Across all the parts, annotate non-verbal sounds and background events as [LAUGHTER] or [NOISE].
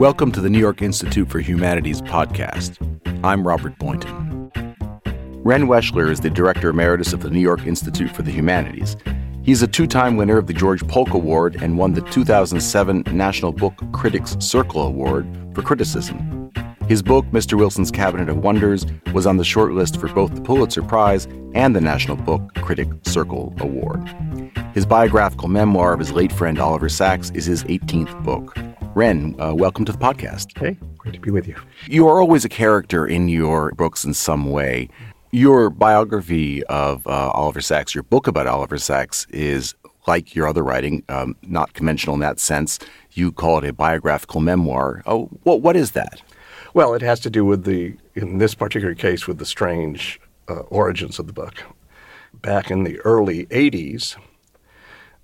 Welcome to the New York Institute for Humanities podcast. I'm Robert Boynton. Ren Weschler is the Director Emeritus of the New York Institute for the Humanities. He's a two time winner of the George Polk Award and won the 2007 National Book Critics Circle Award for criticism. His book, Mr. Wilson's Cabinet of Wonders, was on the shortlist for both the Pulitzer Prize and the National Book Critic Circle Award. His biographical memoir of his late friend Oliver Sacks is his 18th book. Ren, uh, welcome to the podcast. Hey, great to be with you. You are always a character in your books in some way. Your biography of uh, Oliver Sacks, your book about Oliver Sacks, is like your other writing, um, not conventional in that sense. You call it a biographical memoir. Oh, what, what is that? Well, it has to do with the, in this particular case, with the strange uh, origins of the book. Back in the early 80s,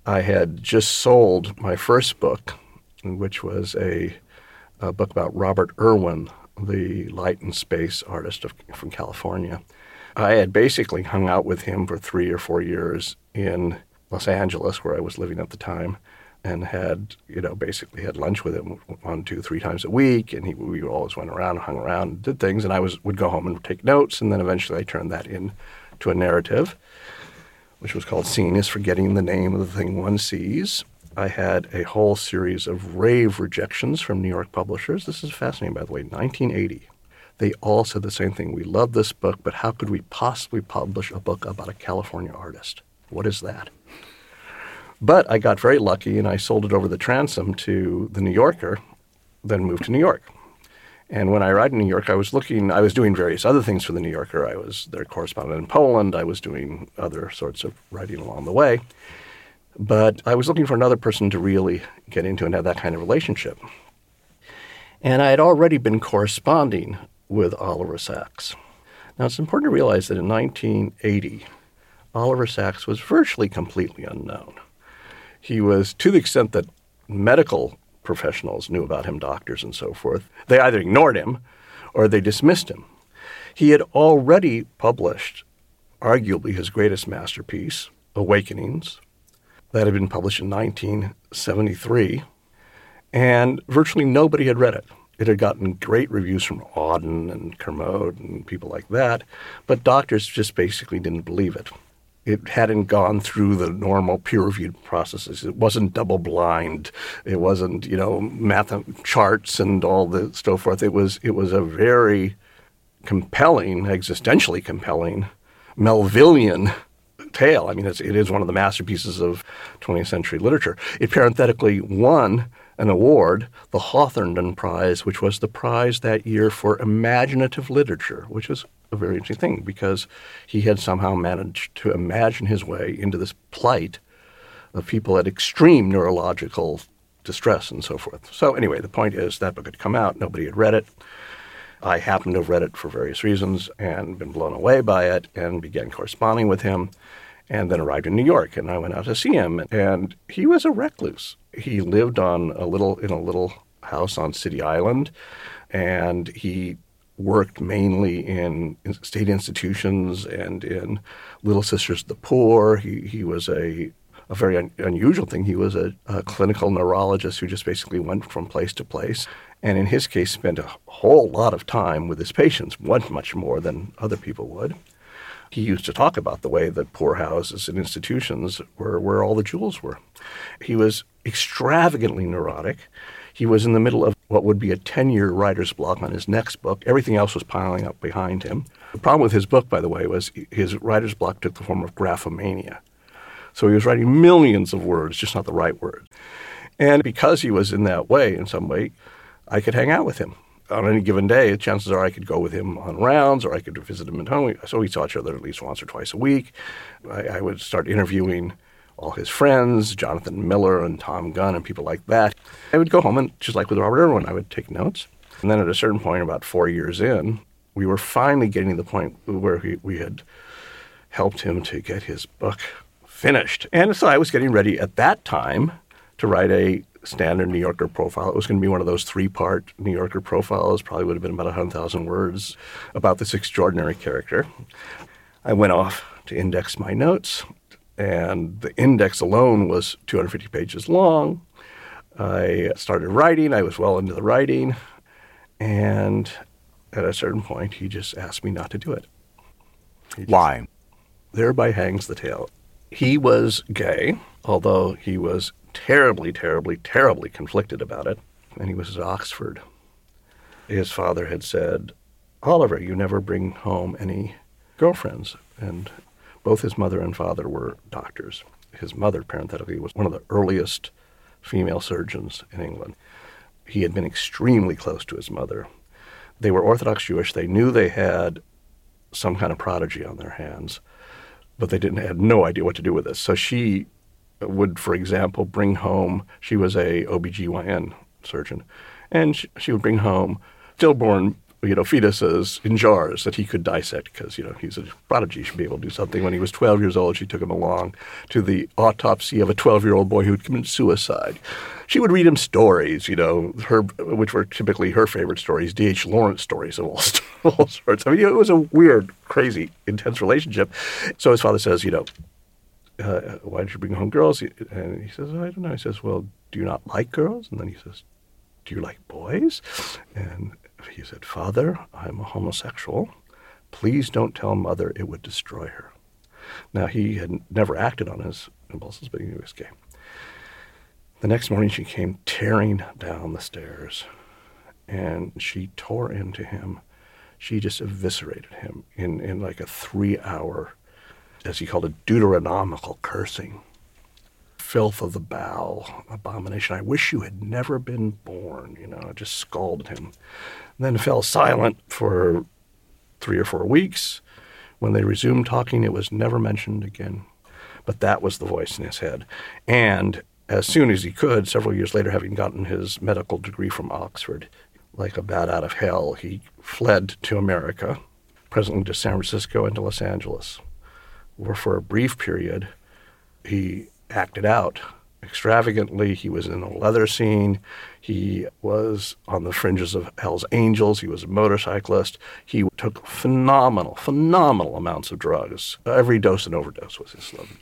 I had just sold my first book, which was a, a book about Robert Irwin, the light and space artist of, from California. I had basically hung out with him for three or four years in Los Angeles, where I was living at the time, and had, you know, basically had lunch with him one, two, three times a week. And he, we always went around, hung around, and did things. And I was would go home and take notes, and then eventually I turned that into a narrative, which was called "Seeing is Forgetting the Name of the Thing One Sees." I had a whole series of rave rejections from New York publishers. This is fascinating, by the way, 1980. They all said the same thing. We love this book, but how could we possibly publish a book about a California artist? What is that? But I got very lucky and I sold it over the transom to the New Yorker, then moved to New York. And when I arrived in New York, I was looking, I was doing various other things for the New Yorker. I was their correspondent in Poland. I was doing other sorts of writing along the way. But I was looking for another person to really get into and have that kind of relationship. And I had already been corresponding with Oliver Sacks. Now, it's important to realize that in 1980, Oliver Sacks was virtually completely unknown. He was, to the extent that medical professionals knew about him, doctors and so forth, they either ignored him or they dismissed him. He had already published arguably his greatest masterpiece, Awakenings, that had been published in 1973, and virtually nobody had read it. It had gotten great reviews from Auden and Kermode and people like that, but doctors just basically didn't believe it. It hadn't gone through the normal peer-reviewed processes. It wasn't double-blind. It wasn't, you know, math charts and all the so forth. It was it was a very compelling, existentially compelling, Melvillian tale. I mean, it's, it is one of the masterpieces of 20th century literature. It parenthetically won an award, the Hawthornden Prize, which was the prize that year for imaginative literature, which was a very interesting thing because he had somehow managed to imagine his way into this plight of people at extreme neurological distress and so forth. So, anyway, the point is that book had come out, nobody had read it. I happened to have read it for various reasons and been blown away by it and began corresponding with him and then arrived in New York and I went out to see him and he was a recluse. He lived on a little in a little house on City Island and he worked mainly in, state institutions and in Little Sisters of the Poor. He he was a a very un- unusual thing. He was a, a, clinical neurologist who just basically went from place to place, and in his case, spent a whole lot of time with his patients, much much more than other people would. He used to talk about the way that poorhouses and institutions were where all the jewels were. He was extravagantly neurotic. He was in the middle of what would be a 10 year writer's block on his next book. Everything else was piling up behind him. The problem with his book, by the way, was his writer's block took the form of graphomania. So he was writing millions of words, just not the right word. And because he was in that way, in some way, I could hang out with him. On any given day, chances are I could go with him on rounds or I could visit him at home. So we saw each other at least once or twice a week. I, I would start interviewing all his friends, Jonathan Miller and Tom Gunn and people like that. I would go home and, just like with Robert Irwin, I would take notes. And then at a certain point, about four years in, we were finally getting to the point where we, we had helped him to get his book finished. And so I was getting ready at that time to write a standard New Yorker profile. It was going to be one of those three part New Yorker profiles, probably would have been about 100,000 words about this extraordinary character. I went off to index my notes, and the index alone was 250 pages long. I started writing, I was well into the writing, and at a certain point, he just asked me not to do it. Just, Why? Thereby hangs the tale. He was gay, although he was terribly, terribly, terribly conflicted about it. And he was at Oxford. His father had said, Oliver, you never bring home any girlfriends. And both his mother and father were doctors. His mother, parenthetically, was one of the earliest female surgeons in England. He had been extremely close to his mother. They were Orthodox Jewish. They knew they had some kind of prodigy on their hands, but they didn't had no idea what to do with this. So she would, for example, bring home, she was a OBGYN surgeon, and she, she would bring home stillborn you know, fetuses in jars that he could dissect because, you know, he's a prodigy. He should be able to do something. When he was 12 years old, she took him along to the autopsy of a 12 year old boy who had committed suicide. She would read him stories, you know, her, which were typically her favorite stories, D.H. Lawrence stories of all, all [LAUGHS] sorts. I mean, it was a weird, crazy, intense relationship. So his father says, you know, uh, why did you bring home girls? And he says, I don't know. He says, well, do you not like girls? And then he says, do you like boys? And he said, Father, I'm a homosexual. Please don't tell mother it would destroy her. Now, he had never acted on his impulses, but he was gay. The next morning, she came tearing down the stairs and she tore into him. She just eviscerated him in, in like a three hour, as he called it, deuteronomical cursing filth of the bowel, abomination. I wish you had never been born. You know, just scalded him. And then fell silent for three or four weeks. When they resumed talking, it was never mentioned again. But that was the voice in his head. And as soon as he could, several years later, having gotten his medical degree from Oxford, like a bat out of hell, he fled to America, presently to San Francisco and to Los Angeles, where for a brief period he acted out extravagantly. He was in a leather scene. He was on the fringes of Hell's Angels. He was a motorcyclist. He took phenomenal, phenomenal amounts of drugs. Every dose and overdose was his slogan.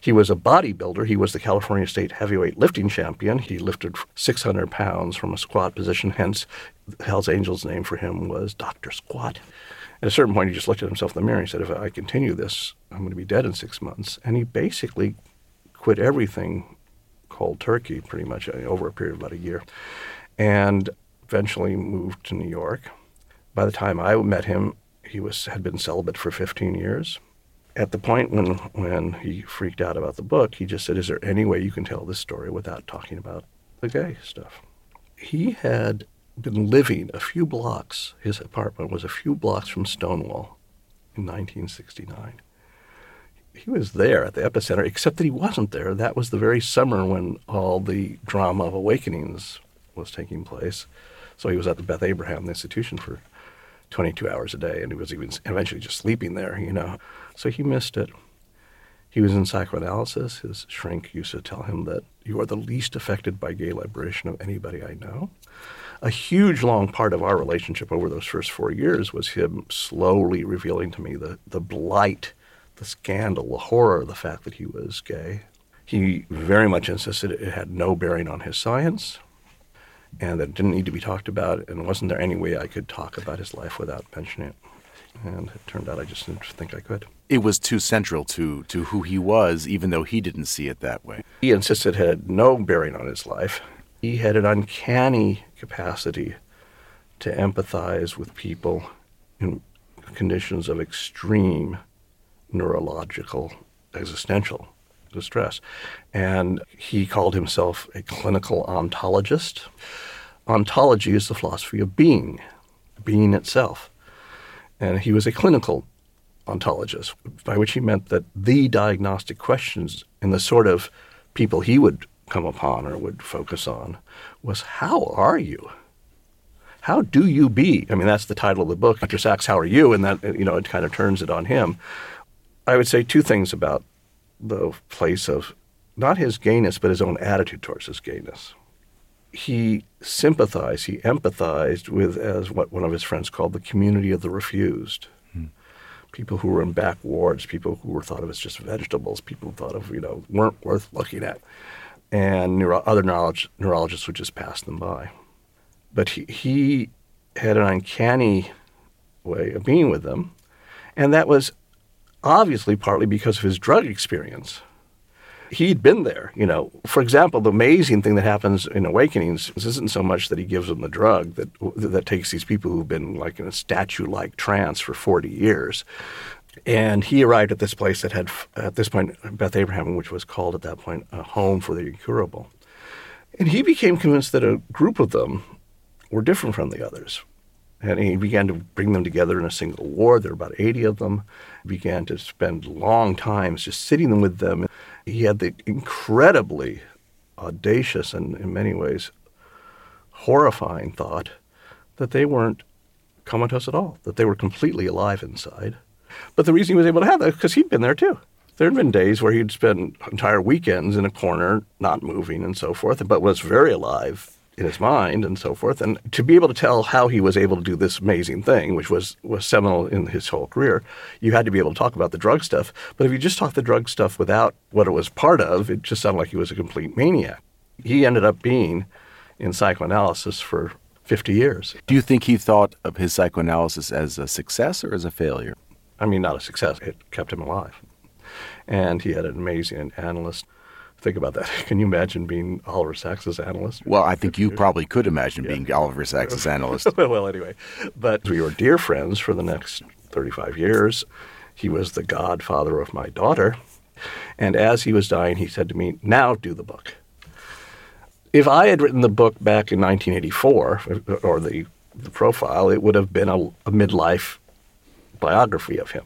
He was a bodybuilder. He was the California State heavyweight lifting champion. He lifted 600 pounds from a squat position. Hence, Hell's Angels' name for him was Dr. Squat. At a certain point, he just looked at himself in the mirror and he said, If I continue this, I'm going to be dead in six months. And he basically quit everything cold turkey pretty much uh, over a period of about a year and eventually moved to New York. By the time I met him, he was had been celibate for 15 years. At the point when when he freaked out about the book, he just said, "Is there any way you can tell this story without talking about the gay stuff?" He had been living a few blocks. His apartment was a few blocks from Stonewall in 1969 he was there at the epicenter, except that he wasn't there. That was the very summer when all the drama of Awakenings was taking place. So he was at the Beth Abraham Institution for 22 hours a day, and he was even eventually just sleeping there, you know. So he missed it. He was in psychoanalysis. His shrink used to tell him that you are the least affected by gay liberation of anybody I know. A huge, long part of our relationship over those first four years was him slowly revealing to me the, the blight the scandal, the horror, of the fact that he was gay. He very much insisted it had no bearing on his science and that it didn't need to be talked about, and wasn't there any way I could talk about his life without mentioning it. And it turned out I just didn't think I could. It was too central to, to who he was, even though he didn't see it that way. He insisted it had no bearing on his life. He had an uncanny capacity to empathize with people in conditions of extreme neurological, existential distress. And he called himself a clinical ontologist. Ontology is the philosophy of being, being itself. And he was a clinical ontologist, by which he meant that the diagnostic questions in the sort of people he would come upon or would focus on was how are you? how do you be? I mean, that's the title of the book. Dr. Sacks, how are you? And that, you know, it kind of turns it on him. I would say two things about the place of not his gayness, but his own attitude towards his gayness. He sympathized, he empathized with, as what one of his friends called the community of the refused. Hmm. People who were in back wards, people who were thought of as just vegetables, people who thought of, you know, weren't worth looking at. And neuro- other neurologists would just pass them by. But he, he had an uncanny way of being with them. And that was obviously partly because of his drug experience he'd been there. You know, for example, the amazing thing that happens in Awakenings isn't so much that he gives them the drug that that takes these people who've been like in a statue-like trance for 40 years. And he arrived at this place that had, at this point, Beth Abraham, which was called at that point a home for the incurable. And he became convinced that a group of them were different from the others. And he began to bring them together in a single ward. There were about 80 of them. He began to spend long times just sitting with them he had the incredibly audacious and, in many ways, horrifying thought that they weren't comatose at all, that they were completely alive inside. But the reason he was able to have that is because he'd been there too. There had been days where he'd spend entire weekends in a corner, not moving and so forth, but was very alive in his mind and so forth. And to be able to tell how he was able to do this amazing thing, which was, was seminal in his whole career, you had to be able to talk about the drug stuff. But if you just talked the drug stuff without what it was part of, it just sounded like he was a complete maniac. He ended up being in psychoanalysis for 50 years. Do you think he thought of his psychoanalysis as a success or as a failure? I mean, not a success. It kept him alive. And he had an amazing analyst think about that. [LAUGHS] Can you imagine being Oliver Sacks's analyst? Well, I think you [LAUGHS] probably could imagine yeah. being Oliver Sacks's [LAUGHS] analyst. well, anyway, but we were dear friends for the next 35 years. He was the godfather of my daughter. And as he was dying, he said to me, Now do the book. If I had written the book back in 1984, or the, the profile, it would have been a, a midlife biography of him.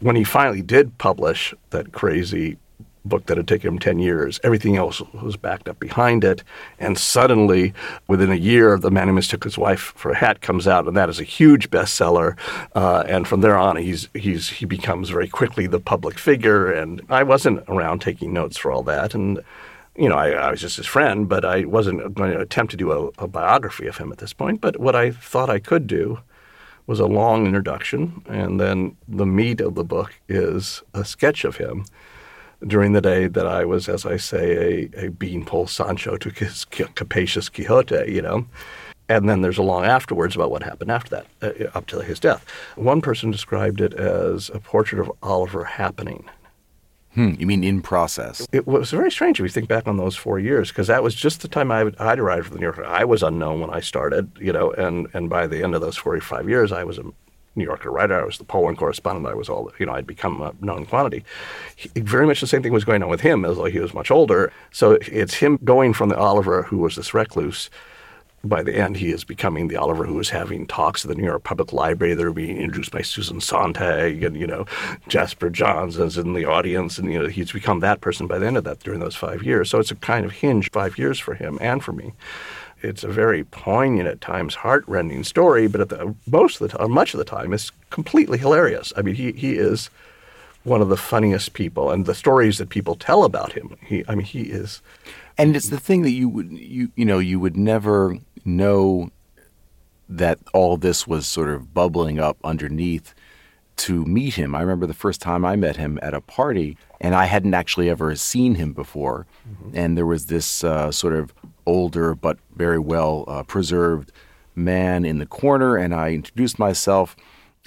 When he finally did publish that crazy book that had taken him 10 years. Everything else was backed up behind it. And suddenly, within a year, The Man Who Mistook His Wife for a Hat comes out, and that is a huge bestseller. Uh, and from there on, he's, he's, he becomes very quickly the public figure. And I wasn't around taking notes for all that. And you know, I, I, was just his friend, but I wasn't going to attempt to do a, a, biography of him at this point. But what I thought I could do was a long introduction, and then the meat of the book is a sketch of him during the day that I was, as I say, a, a beanpole Sancho to his capacious Quixote, you know. And then there's a long afterwards about what happened after that, uh, up to his death. One person described it as a portrait of Oliver happening. Hmm, you mean in process? It was very strange if you think back on those four years, because that was just the time I, would, I'd arrived from the New Yorker. I was unknown when I started, you know, and, and by the end of those 45 years, I was a New Yorker writer. I was the Poland correspondent. I was all, you know, I'd become a known quantity. He, very much the same thing was going on with him, as though he was much older. So it's him going from the Oliver who was this recluse. By the end, he is becoming the Oliver who is having talks at the New York Public Library that are being introduced by Susan Sontag and, you know, Jasper Johns is in the audience. And, you know, he's become that person by the end of that during those five years. So it's a kind of hinge five years for him and for me it's a very poignant at times, heartrending story, but at the most of the time, much of the time, it's completely hilarious. I mean, he he is one of the funniest people, and the stories that people tell about him, he I mean, he is. And it's the thing that you would you you know you would never know that all this was sort of bubbling up underneath to meet him. I remember the first time I met him at a party, and I hadn't actually ever seen him before. Mm-hmm. And there was this uh, sort of older but very well uh, preserved man in the corner, and I introduced myself.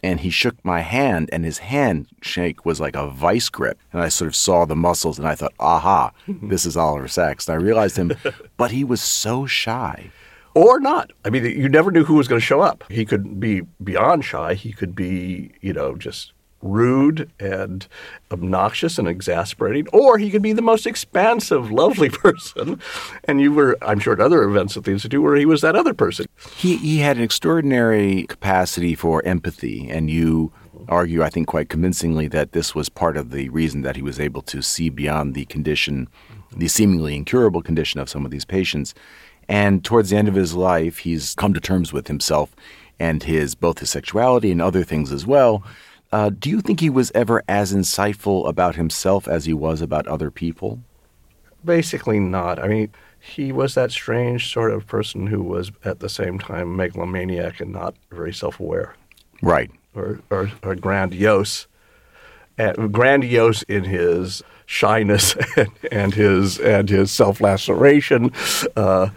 And he shook my hand, and his handshake was like a vice grip. And I sort of saw the muscles, and I thought, aha, [LAUGHS] this is Oliver Sacks. And I realized him, [LAUGHS] but he was so shy or not. I mean, you never knew who was going to show up. He could be beyond shy. He could be, you know, just rude and obnoxious and exasperating, or he could be the most expansive, lovely [LAUGHS] person. And you were, I'm sure, at other events at the Institute where he was that other person. He, he had an extraordinary capacity for empathy, and you argue, I think, quite convincingly that this was part of the reason that he was able to see beyond the condition, the seemingly incurable condition of some of these patients And towards the end of his life, he's come to terms with himself and his both his sexuality and other things as well. Uh, do you think he was ever as insightful about himself as he was about other people? Basically, not. I mean, he was that strange sort of person who was at the same time megalomaniac and not very self-aware, Right. or or, or grandiose, and grandiose in his shyness [LAUGHS] and, and his and his self-laceration. Uh,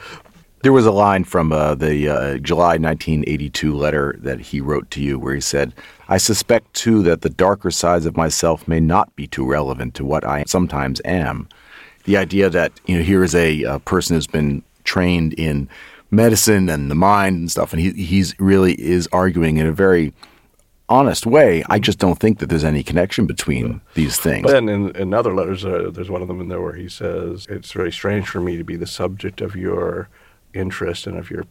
There was a line from uh, the uh, July 1982 letter that he wrote to you where he said, I suspect too that the darker sides of myself may not be too relevant to what I sometimes am. The idea that, you know, here is a, uh person who's been trained in medicine and the mind and stuff, and he he's really is arguing in a very honest way. I just don't think that there's any connection between these things. But then in, in other letters, uh, there's one of them in there where he says, "It's very strange for me to be the subject of your interest and of your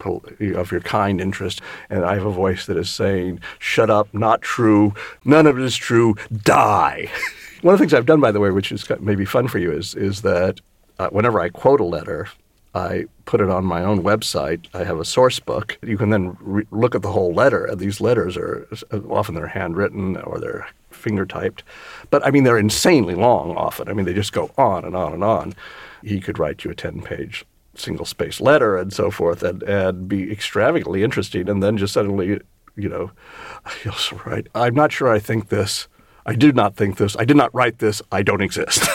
of your kind interest, and I have a voice that is saying, "Shut up, not true, none of it is true, die." [LAUGHS] one of the things I've done, by the way, which is maybe fun for you, is is that uh, whenever I quote a letter. I put it on my own website. I have a source book. You can then re- look at the whole letter. These letters are often they're handwritten or they're finger typed, but I mean they're insanely long. Often, I mean they just go on and on and on. He could write you a ten page single space letter and so forth, and and be extravagantly interesting, and then just suddenly, you know, [LAUGHS] he'll write. I'm not sure. I think this. I did not think this. I did not write this. I don't exist.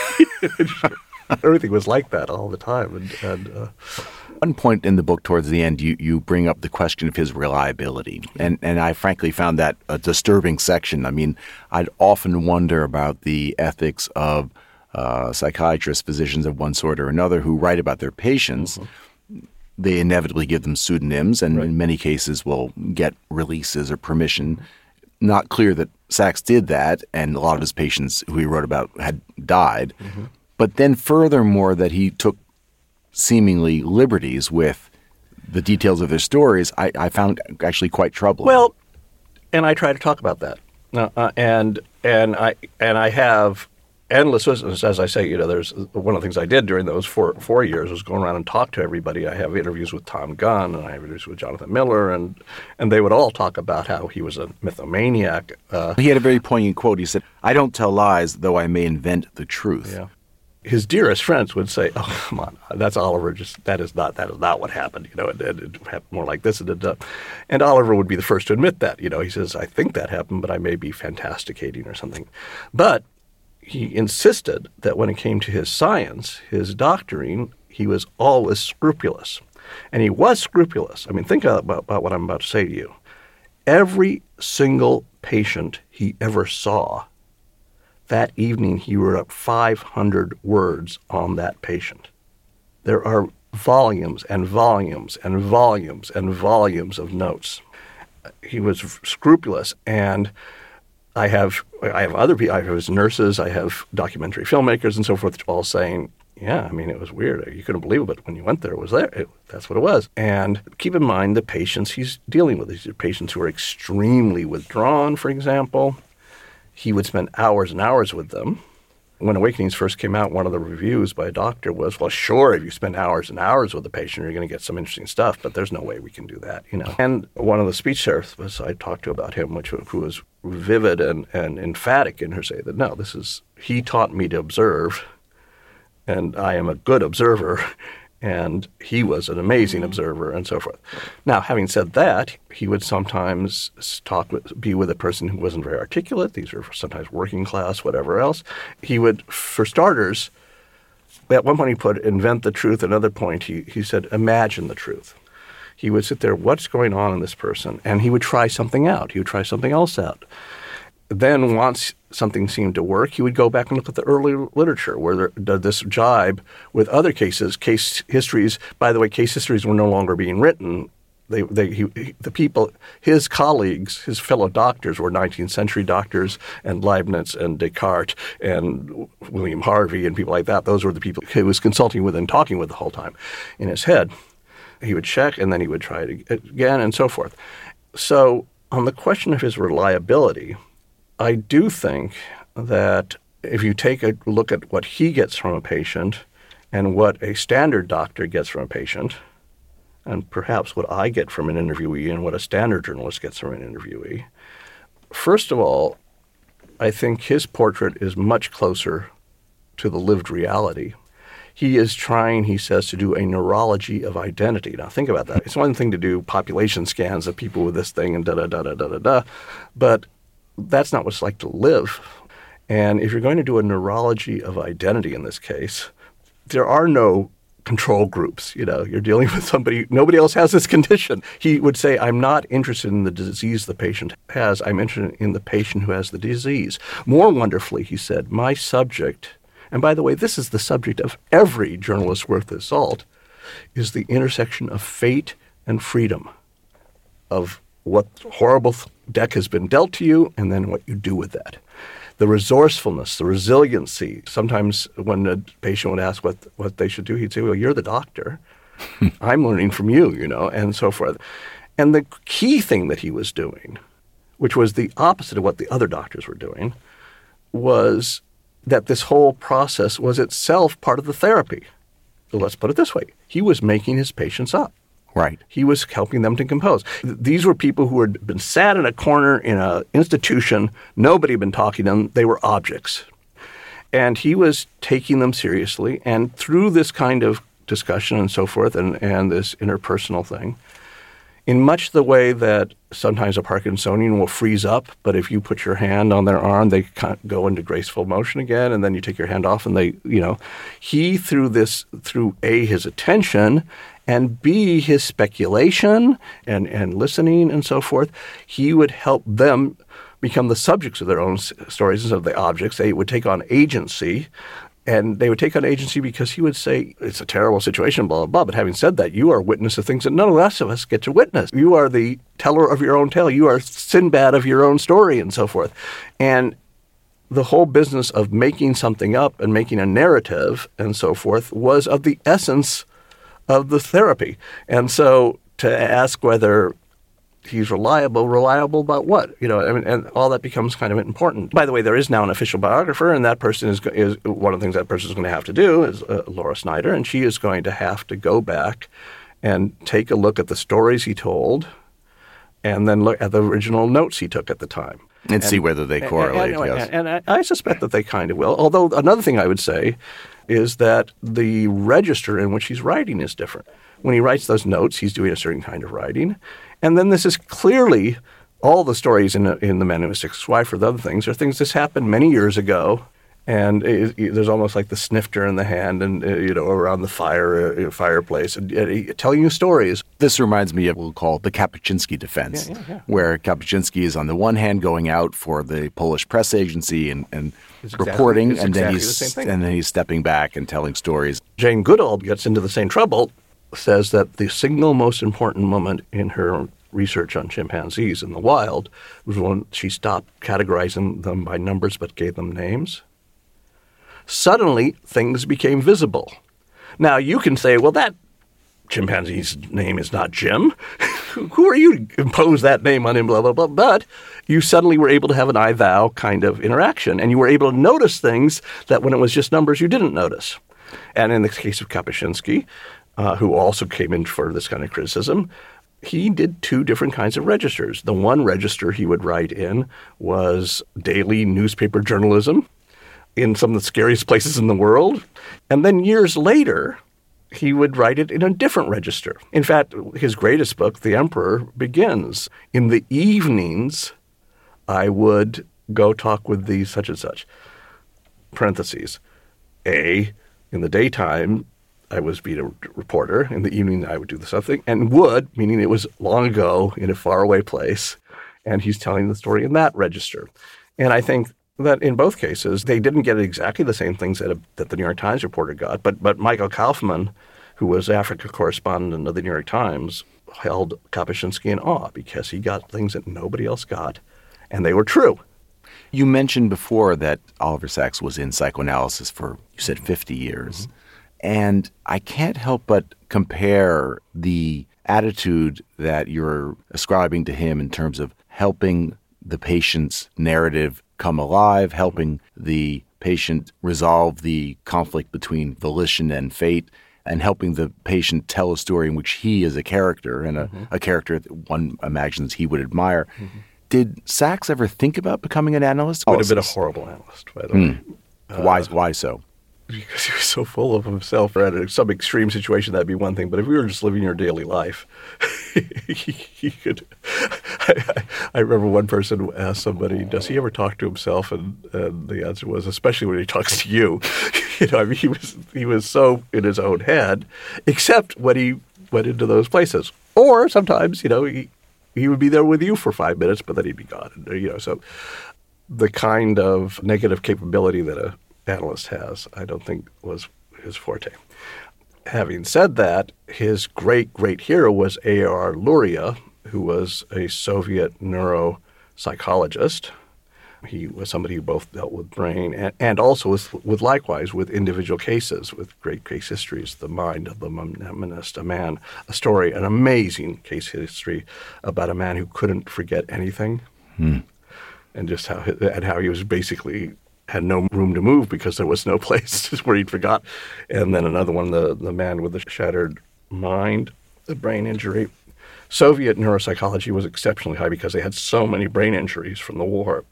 [LAUGHS] Everything was like that all the time, and, and uh, one point in the book towards the end you, you bring up the question of his reliability and and I frankly found that a disturbing section I mean I'd often wonder about the ethics of uh, psychiatrists physicians of one sort or another who write about their patients they inevitably give them pseudonyms and in many cases will get releases or permission. Not clear that Sacks did that and a lot of his patients who he wrote about had died but then furthermore that he took seemingly liberties with the details of their stories, I, I found actually quite troubling. Well, and I try to talk about that, uh, uh, and and I and I have endless listeners. As I say, you know, there's one of the things I did during those four four years was going around and talk to everybody. I have interviews with Tom Gunn, and I have interviews with Jonathan Miller, and and they would all talk about how he was a mythomaniac. Uh, he had a very poignant quote. He said, "I don't tell lies, though I may invent the truth." Yeah. His dearest friends would say, "Oh, come on, that's Oliver. Just that is not that is not what happened. You know, it, it, it happened more like this." And, uh, and Oliver would be the first to admit that. You know, he says, "I think that happened, but I may be fantasticating or something." But he insisted that when it came to his science, his doctoring, he was always scrupulous, and he was scrupulous. I mean, think about, about what I'm about to say to you. Every single patient he ever saw that evening he wrote up 500 words on that patient. There are volumes and volumes and volumes and volumes of notes. He was scrupulous, and I have I have other people. I have nurses. I have documentary filmmakers and so forth, all saying, "Yeah, I mean, it was weird. You couldn't believe it, but when you went there, it was there. It, that's what it was." And keep in mind the patients he's dealing with. These are patients who are extremely withdrawn, for example he would spend hours and hours with them. When Awakenings first came out, one of the reviews by a doctor was, "Well, sure, if you spend hours and hours with a patient, you're going to get some interesting stuff, but there's no way we can do that." You know. And one of the speech therapists I talked to about him, which who was vivid and, and emphatic in her say that no, this is he taught me to observe, and I am a good observer, and he was an amazing mm-hmm. observer and so forth. Now, having said that, he would sometimes talk with, be with a person who wasn't very articulate. These were sometimes working class, whatever else. He would, for starters, at one point he put invent the truth. Another point he, he said imagine the truth. He would sit there, what's going on in this person? And he would try something out. He would try something else out. Then once something seemed to work, he would go back and look at the early literature where there, did this jibe with other cases, case histories. By the way, case histories were no longer being written. They, they, he, the people, his colleagues, his fellow doctors were 19th century doctors and Leibniz and Descartes and William Harvey and people like that. Those were the people he was consulting with and talking with the whole time in his head. He would check and then he would try it again and so forth. So, on the question of his reliability, I do think that if you take a look at what he gets from a patient and what a standard doctor gets from a patient, and perhaps what I get from an interviewee and what a standard journalist gets from an interviewee. First of all, I think his portrait is much closer to the lived reality. He is trying, he says, to do a neurology of identity. Now, think about that. It's one thing to do population scans of people with this thing and da da da da da da da, but that's not what it's like to live. And if you're going to do a neurology of identity in this case, there are no control groups. You know, you're dealing with somebody, nobody else has this condition. He would say, I'm not interested in the disease the patient has. I'm interested in the patient who has the disease. More wonderfully, he said, my subject, and by the way, this is the subject of every journalist worth his salt, is the intersection of fate and freedom, of what horrible deck has been dealt to you, and then what you do with that the resourcefulness, the resiliency. Sometimes when a patient would ask what what they should do, he'd say, "Well, you're the doctor. [LAUGHS] I'm learning from you," you know, and so forth. And the key thing that he was doing, which was the opposite of what the other doctors were doing, was that this whole process was itself part of the therapy. So let's put it this way: he was making his patients up. Right. He was helping them to compose. These were people who had been sat in a corner in an institution. Nobody had been talking to them. They were objects. And he was taking them seriously. And through this kind of discussion and so forth and, and this interpersonal thing, in much the way that sometimes a Parkinsonian will freeze up, but if you put your hand on their arm, they go into graceful motion again, and then you take your hand off, and they, you know, he through this, through a his attention and B, his speculation and, and listening and so forth, he would help them become the subjects of their own stories instead of the objects. They would take on agency. And they would take on agency because he would say, it's a terrible situation, blah, blah, blah. But having said that, you are witness of things that none of us of us get to witness. You are the teller of your own tale. You are Sinbad of your own story and so forth. And the whole business of making something up and making a narrative and so forth was of the essence of the therapy. And so to ask whether he's reliable, reliable about what? You know, I mean, and all that becomes kind of important. By the way, there is now an official biographer, and that person is, is one of the things that person is going to have to do is uh, Laura Snyder, and she is going to have to go back and take a look at the stories he told, and then look at the original notes he took at the time. And, and see whether they correlate. And, yes. and, and I suspect that they kind of will. Although another thing I would say is that the register in which he's writing is different. When he writes those notes, he's doing a certain kind of writing. And then this is clearly all the stories in, in The Man Who Mistook His Wife or the other things are things that happened many years ago. And it, it, there's almost like the snifter in the hand, and uh, you know, around the fire uh, fireplace, and uh, telling you stories. This reminds me of what we'll call the Kapuscinski defense, yeah, yeah, yeah. where Kapuscinski is on the one hand going out for the Polish press agency and, and exactly, reporting, and exactly then he's the and then he's stepping back and telling stories. Jane Goodall gets into the same trouble. Says that the single most important moment in her research on chimpanzees in the wild was when she stopped categorizing them by numbers but gave them names. Suddenly, things became visible. Now, you can say, well, that chimpanzee's name is not Jim. [LAUGHS] Who are you to impose that name on him, blah, blah, blah. But you suddenly were able to have an I thou kind of interaction, and you were able to notice things that when it was just numbers, you didn't notice. And in the case of Kapuscinski, uh, who also came in for this kind of criticism, he did two different kinds of registers. The one register he would write in was daily newspaper journalism in some of the scariest places in the world. And then years later, he would write it in a different register. In fact, his greatest book, The Emperor, begins in the evenings, I would go talk with the such and such. Parentheses. A, in the daytime, I was being a reporter. In the evening, I would do the something. And would, meaning it was long ago in a faraway place. And he's telling the story in that register. And I think that in both cases, they didn't get exactly the same things that, a, that the New York Times reporter got. But, but Michael Kaufman, who was Africa correspondent of the New York Times, held Kapuscinski in awe because he got things that nobody else got, and they were true. You mentioned before that Oliver Sacks was in psychoanalysis for, you said, 50 years. Mm-hmm. And I can't help but compare the attitude that you're ascribing to him in terms of helping the patient's narrative come alive, helping the patient resolve the conflict between volition and fate, and helping the patient tell a story in which he is a character and a, mm-hmm. a character that one imagines he would admire. Mm-hmm. Did Sacks ever think about becoming an analyst? Would have been a horrible analyst, by the mm. way. Uh, why? Why so? Because he was so full of himself. Or at some extreme situation, that'd be one thing. But if we were just living your daily life, [LAUGHS] he, could. [LAUGHS] I, I, remember one person asked somebody, "Does he ever talk to himself?" And, and the answer was, "Especially when he talks to you." [LAUGHS] you know, I mean, he was he was so in his own head, except when he went into those places. Or sometimes, you know, he he would be there with you for five minutes, but then he'd be gone. You know, so the kind of negative capability that a analyst has, I don't think was his forte. Having said that, his great, great hero was A.R. Luria, who was a Soviet neuropsychologist. He was somebody who both dealt with brain and, and also with, with likewise with individual cases, with great case histories. The Mind of the Mnemonist, a man, a story, an amazing case history about a man who couldn't forget anything, hmm. and just how and how he was basically had no room to move because there was no [LAUGHS] place where he'd forgot. And then another one, the, the man with the shattered mind, the brain injury. Soviet neuropsychology was exceptionally high because they had so many brain injuries from the war.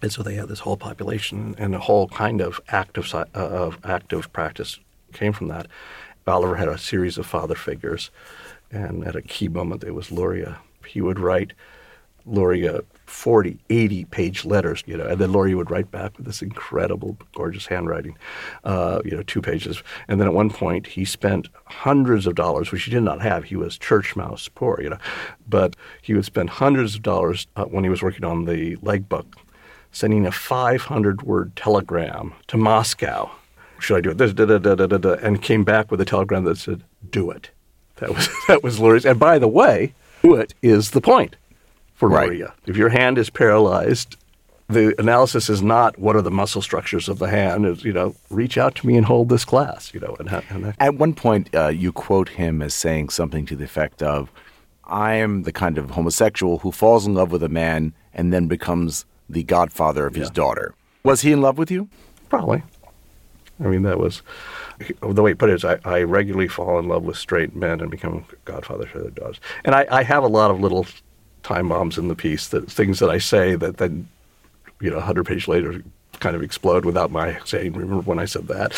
And so they had this whole population and a whole kind of active, uh, of active practice came from that. Oliver had a series of father figures, and at a key moment, it was Luria. He would write Luria 40, 80 page letters, you know, and then Luria would write back with this incredible, gorgeous handwriting, uh, you know, two pages. And then at one point, he spent hundreds of dollars, which he did not have. He was church mouse poor, you know, but he would spend hundreds of dollars uh, when he was working on the leg book, sending a 500 word telegram to Moscow. Should I do it? This, da, da, da, da, da, and came back with a telegram that said, "Do it." That was [LAUGHS] that was Luria's. And by the way, do it is the point for right. Luria. If your hand is paralyzed, the analysis is not what are the muscle structures of the hand. Is you know, reach out to me and hold this class. You know, and, and at one point uh, you quote him as saying something to the effect of, "I am the kind of homosexual who falls in love with a man and then becomes the godfather of yeah. his daughter." Was he in love with you? Probably. I mean, that was the way he put it is I, I regularly fall in love with straight men and become godfather to their daughters. And I, I have a lot of little time bombs in the piece that things that I say that then you know 100 pages later kind of explode without my saying remember when I said that?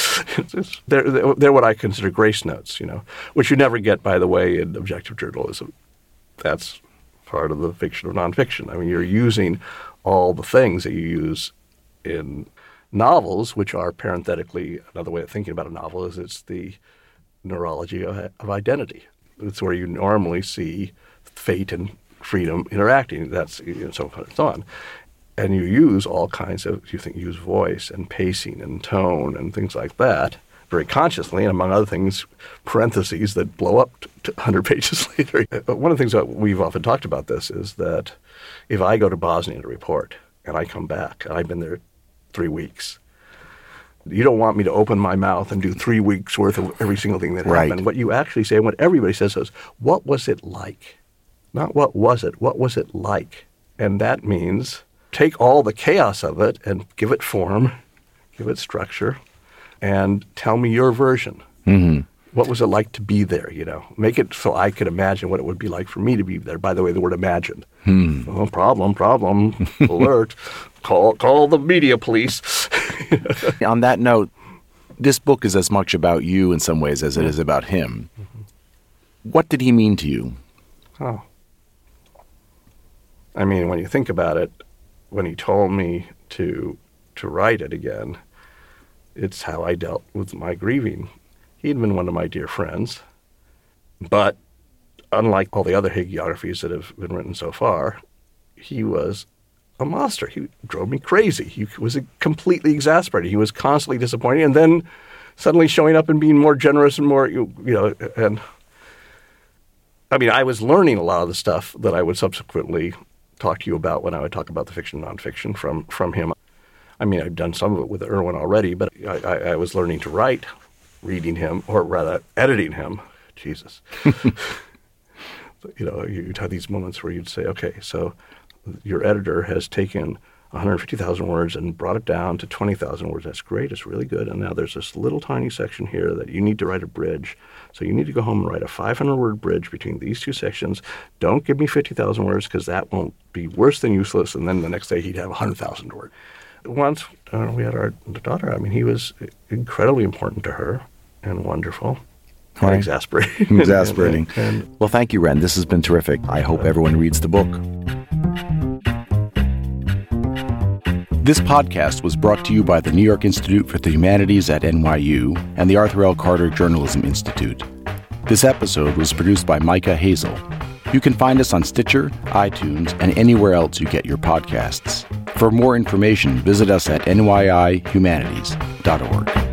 [LAUGHS] They're, they're what I consider grace notes you know which you never get by the way in objective journalism. That's part of the fiction of nonfiction. I mean you're using all the things that you use in novels which are parenthetically another way of thinking about a novel is it's the neurology of identity. It's where you normally see fate and freedom interacting. That's you know, so forth and so on. And you use all kinds of you think use voice and pacing and tone and things like that very consciously, and among other things, parentheses that blow up to 100 [LAUGHS] pages later. But One of the things that we've often talked about this is that if I go to Bosnia to report and I come back, and I've been there three weeks, you don't want me to open my mouth and do three weeks worth of every single thing that right. happened. What you actually say, and what everybody says is, what was it like? Not what was it, what was it like? And that means take all the chaos of it and give it form, give it structure, and tell me your version. Mm-hmm. What was it like to be there? You know, make it so I could imagine what it would be like for me to be there. By the way, the word "imagine." Hmm. Oh, problem, problem, [LAUGHS] alert! Call, call the media police. [LAUGHS] On that note, this book is as much about you in some ways as it is about him. Mm-hmm. What did he mean to you? Oh, I mean, when you think about it, when he told me to to write it again, it's how I dealt with my grieving. He'd been one of my dear friends, but unlike all the other hagiographies that have been written so far, he was a monster. He drove me crazy. He was completely exasperated. He was constantly disappointing, and then suddenly showing up and being more generous and more, you, you know, and I mean, I was learning a lot of the stuff that I would subsequently talk to you about when I would talk about the fiction nonfiction from from him. I mean, I've done some of it with Irwin already, but I, I, I was learning to write, reading him, or rather editing him. Jesus, [LAUGHS] you know, you'd have these moments where you'd say, okay, so your editor has taken 150,000 words and brought it down to 20,000 words. That's great. It's really good. And now there's this little tiny section here that you need to write a bridge. So you need to go home and write a 500 word bridge between these two sections. Don't give me 50,000 words because that won't be worse than useless. And then the next day he'd have 100,000 words. Once uh, we had our daughter, I mean, he was incredibly important to her and wonderful. Right. Exasperating. [LAUGHS] [LAUGHS] Exasperating. and, and, well, thank you, Ren. This has been terrific. I hope everyone reads the book. This podcast was brought to you by the New York Institute for the Humanities at NYU and the Arthur L. Carter Journalism Institute. This episode was produced by Micah Hazel. You can find us on Stitcher, iTunes, and anywhere else you get your podcasts. For more information, visit us at nyihumanities.org.